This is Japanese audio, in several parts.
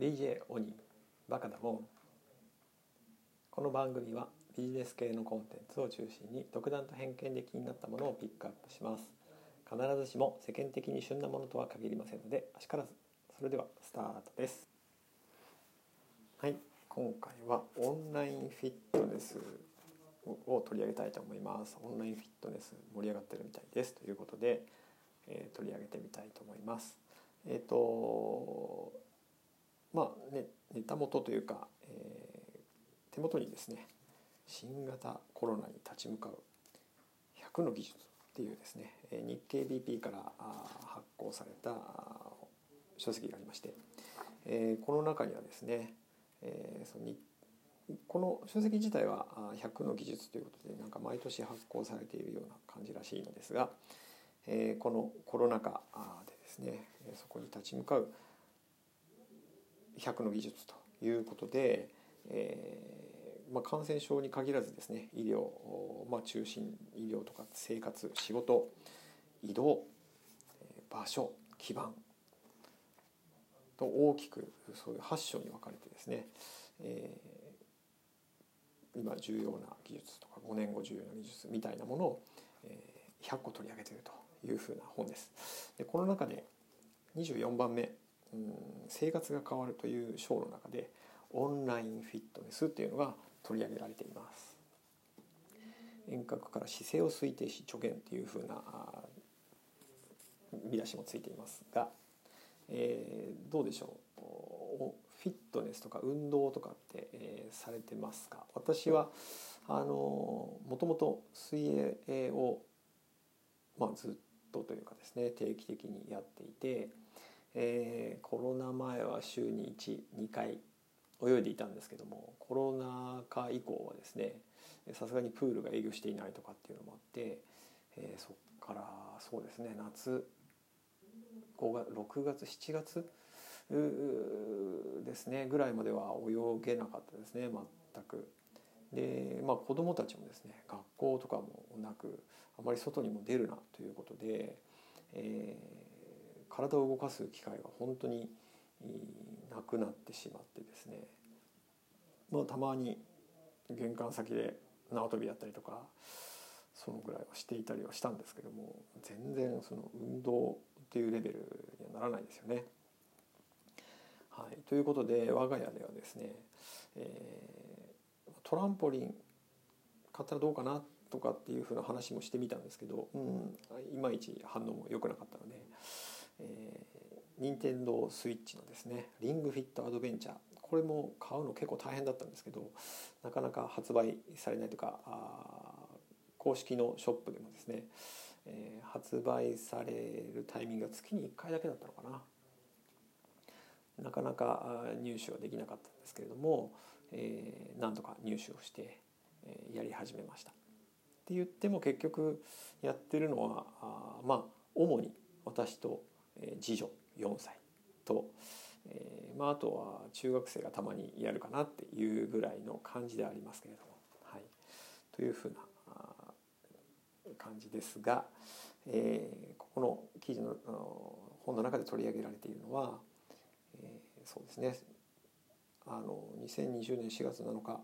DJ オニバカだもん。この番組はビジネス系のコンテンツを中心に独断と偏見で気になったものをピックアップします。必ずしも世間的に旬なものとは限りませんのであしからずそれではスタートです。はい今回はオンラインフィットネスを取り上げたいと思います。オンラインフィットネス盛り上がってるみたいです。ということで、えー、取り上げてみたいと思います。えっ、ー、とまあねネタ元というか、えー、手元にですね新型コロナに立ち向かう100の技術っていうですね日経 BP から発行された書籍がありまして、えー、この中にはですね、えー、そのこの書籍自体は100の技術ということでなんか毎年発行されているような感じらしいのですが、えー、このコロナ禍でですねそこに立ち向かう100の技術ということで、えーまあ、感染症に限らずですね医療、まあ、中心医療とか生活仕事移動場所基盤と大きくそういう8章に分かれてですね、えー、今重要な技術とか5年後重要な技術みたいなものを、えー、100個取り上げているというふうな本です。でこの中で24番目生活が変わるという章の中でオンラインフィットネスっていうのが取り上げられています。遠隔から姿勢を推定し助言っていうふうな見出しもついていますが、えー、どうでしょう？フィットネスとか運動とかって、えー、されてますか？私はあのもともと水泳を、まあ、ずっとというかですね定期的にやっていてえー、コロナ前は週に12回泳いでいたんですけどもコロナ禍以降はですねさすがにプールが営業していないとかっていうのもあって、えー、そっからそうですね夏5月6月7月ですねぐらいまでは泳げなかったですね全く。でまあ子どもたちもですね学校とかもなくあまり外にも出るなということで、えー体を動かす機会が本当になくなってしまってですね、まあ、たまに玄関先で縄跳びやったりとかそのぐらいはしていたりはしたんですけども全然その運動っていうレベルにはならないですよね。はい、ということで我が家ではですね、えー、トランポリン買ったらどうかなとかっていうふうな話もしてみたんですけど、うん、いまいち反応も良くなかったので、えー、任天堂スイッチのですねリングフィットアドベンチャー。これも買うの結構大変だったんですけどなかなか発売されないというか公式のショップでもですね、えー、発売されるタイミングが月に1回だけだったのかな。なかなか入手はできなかったんですけれども、えー、なんとか入手をして、えー、やり始めました。って言っても結局やってるのはあまあ主に私と次女4歳と、えーまあ、あとは中学生がたまにやるかなっていうぐらいの感じでありますけれども、はい、というふうな感じですが、えー、ここの記事の本の中で取り上げられているのは、えー、そうですね。あの2020年4月7日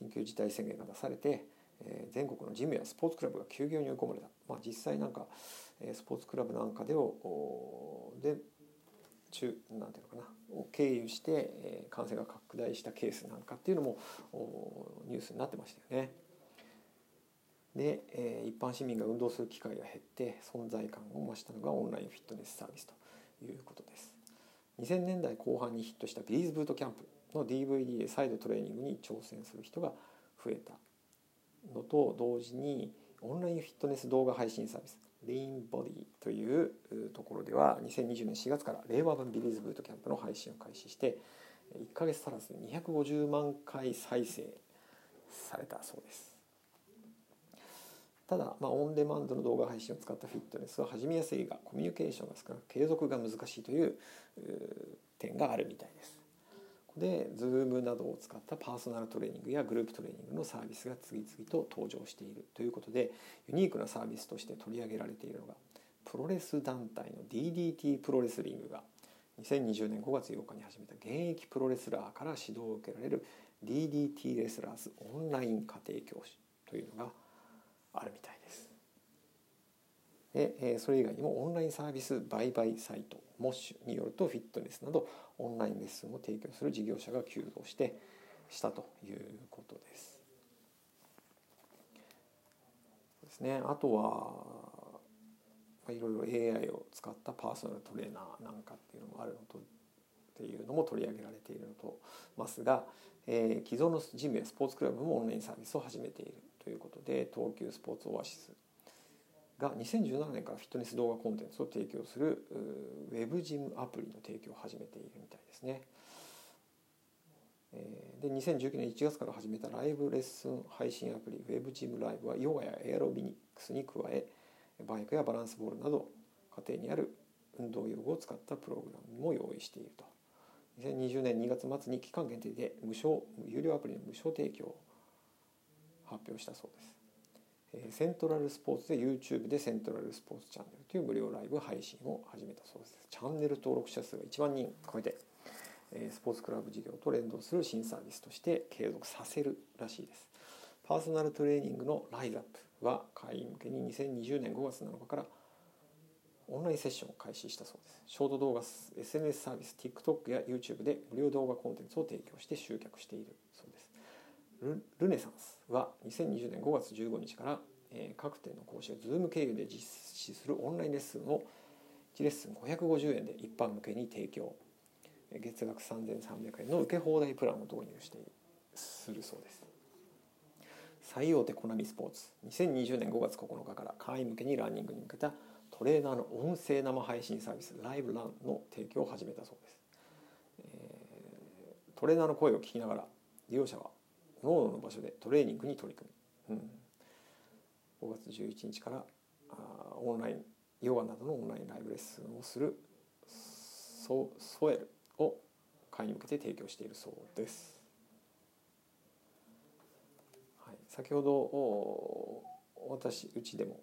緊急事態宣言が出されて、えー、全国のジムやスポーツクラブが休業に追い込まれた、まあ、実際なんかスポーツクラブなんかでをで中なんていうのかなを経由して感染が拡大したケースなんかっていうのもニュースになってましたよね。で、え一般市民が運動する機会が減って存在感を増したのがオンラインフィットネスサービスということです。2000年代後半にヒットしたビリーズブートキャンプの DVD で再度トレーニングに挑戦する人が増えたのと同時にオンラインフィットネス動画配信サービス LEAN BODY というところでは2020年4月から令和版ビリーズブートキャンプの配信を開始して1ヶ月足らず250万回再生されたそうです。ただ、まあ、オンデマンドの動画配信を使ったフィットネスは始めやすいがコミュニケーションが少なく継続が難しいという点があるみたいです。で Zoom などを使ったパーソナルトレーニングやグループトレーニングのサービスが次々と登場しているということでユニークなサービスとして取り上げられているのがプロレス団体の DDT プロレスリングが2020年5月8日に始めた現役プロレスラーから指導を受けられる DDT レスラーズオンライン家庭教師というのがあるみたいです。でそれ以外にもオンラインサービス売買サイトモッシュによるとフィットネスなどオンラインレッスンを提供する事業者が急増してしたということです。ですね、あとはいろいろ AI を使ったパーソナルトレーナーなんかっていうのもあるのとっていうのも取り上げられているのとますが、えー、既存のジムやスポーツクラブもオンラインサービスを始めているということで東急スポーツオアシスが2017年からフィットネス動画コンテンツを提供するウェブジムアプリの提供を始めているみたいですね。で2019年1月から始めたライブレッスン配信アプリ WebGym ライブはヨガやエアロビニックスに加えバイクやバランスボールなど家庭にある運動用具を使ったプログラムも用意していると2020年2月末に期間限定で無償有料アプリの無償提供を発表したそうですセントラルスポーツで YouTube でセントラルスポーツチャンネルという無料ライブ配信を始めたそうです。チャンネル登録者数が1万人超えてスポーツクラブ事業と連動する新サービスとして継続させるらしいです。パーソナルトレーニングのライズアップは会員向けに2020年5月7日からオンラインセッションを開始したそうです。ショート動画 SNS サービス TikTok や YouTube で無料動画コンテンツを提供して集客しているそうです。ルネサンスは2020年5月15日から、えー、各店の講師が Zoom 経由で実施するオンラインレッスンを1レッスン550円で一般向けに提供。月額3300円の受け放題プランを導入してするそうです。最大手コナミスポーツ2020年5月9日から会員向けにランニングに向けたトレーナーの音声生配信サービスライブランの提供を始めたそうです、えー、トレーナーの声を聞きながら利用者はの場所でトレーニングに取り組む、うん、5月11日からあオンラインヨガなどのオンラインライブレッスンをするソソエルを会に向けて提供しているそうです。はい、先ほど私うちでも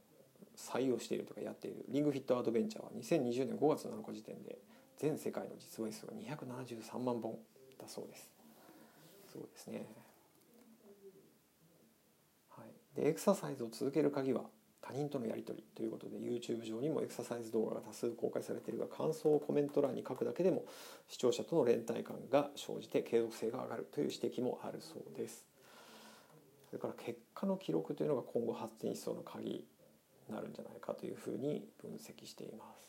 採用しているとかやっているリングフィットアドベンチャーは2020年5月7日時点で全世界の実売数が273万本だそうです。すごいですね。い、でエクササイズを続ける鍵は他人とのやり取りということで YouTube 上にもエクササイズ動画が多数公開されているが感想をコメント欄に書くだけでも視聴者との連帯感が生じて継続性が上がるという指摘もあるそうです。それから結果の記録というのが今後発展しそうな鍵になるんじゃないかというふうに分析しています。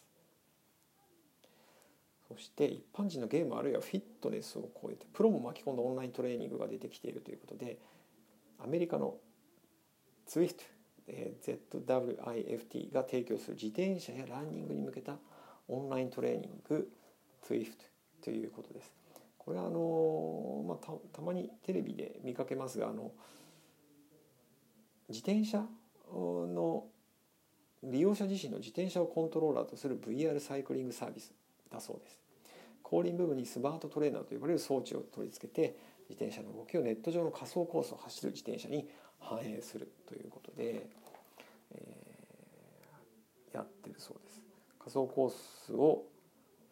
そして一般人のゲームあるいはフィットネスを超えてプロも巻き込んだオンライントレーニングが出てきているということでアメリカの ZWIFT ZWIFT が提供する自転車やランニングに向けたオンライントレーニング TWIFT ということです。これはあの、まあ、たたまにテレビで見かけますがあの自転車の利用者自身の自転車をコントローラーとする VR サイクリングサービスだそうです。後輪部分にスマートトレーナーと呼ばれる装置を取り付けて自転車の動きをネット上の仮想コースを走る自転車に反映するということで、えー、やってるそうです。仮想コースを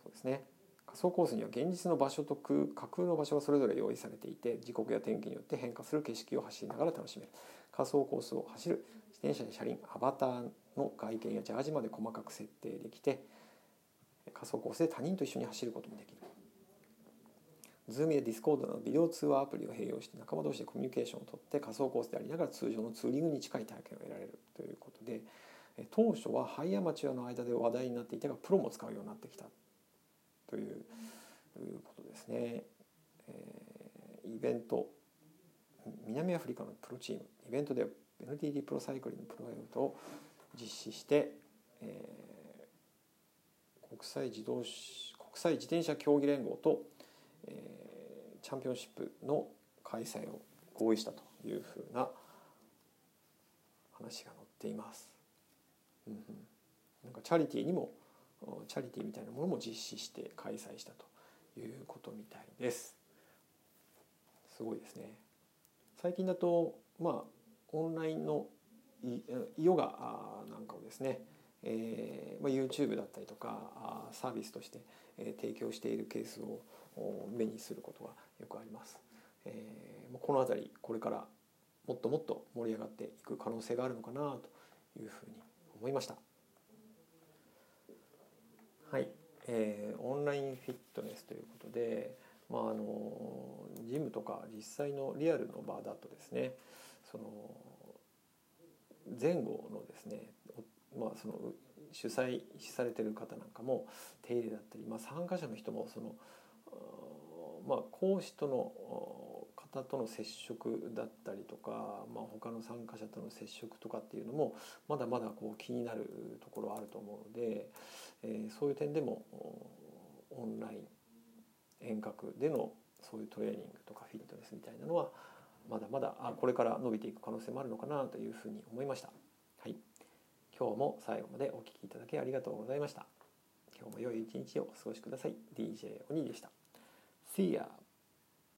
そうですね。仮想コースには現実の場所と空架空の場所がそれぞれ用意されていて時刻や天気によって変化する景色を走りながら楽しめる。仮想コースを走る自転車や車輪アバターの外見やジャージまで細かく設定できて仮想コースで他人と一緒に走ることもできる。Zoom や Discord などビデオ通話アプリを併用して仲間同士でコミュニケーションをとって仮想コースでありながら通常のツーリングに近い体験を得られるということで当初はハイアマチュアの間で話題になっていたがプロも使うようになってきたということですね。えー、イベント南アフリカのプロチームイベントでは NTT プロサイクリングプロイベントを実施して、えー、国際自動国際自転車競技連合とえー、チャンピオンシップの開催を合意したというふうな話が載っています。うん、なんかチャリティーにもチャリティーみたいなものも実施して開催したということみたいです。すごいですね。最近だとまあオンラインのヨガなんかをですね、えーまあ、YouTube だったりとかサービスとして、提供しているケースを目にすることがよくあります。えー、この辺りこれからもっともっと盛り上がっていく可能性があるのかなというふうに思いました。はい、えー、オンラインフィットネスということで、まあ、あのジムとか実際のリアルの場だとですねその前後のですね、まあ、その主催されてる方なんかも手入れだったり、まあ、参加者の人もその、まあ、講師との方との接触だったりとか、まあ、他の参加者との接触とかっていうのもまだまだこう気になるところはあると思うので、えー、そういう点でもオンライン遠隔でのそういうトレーニングとかフィットネスみたいなのはまだまだこれから伸びていく可能性もあるのかなというふうに思いました。今日も最後までお聴きいただきありがとうございました。今日も良い一日をお過ごしください。DJ おにでした。See ya!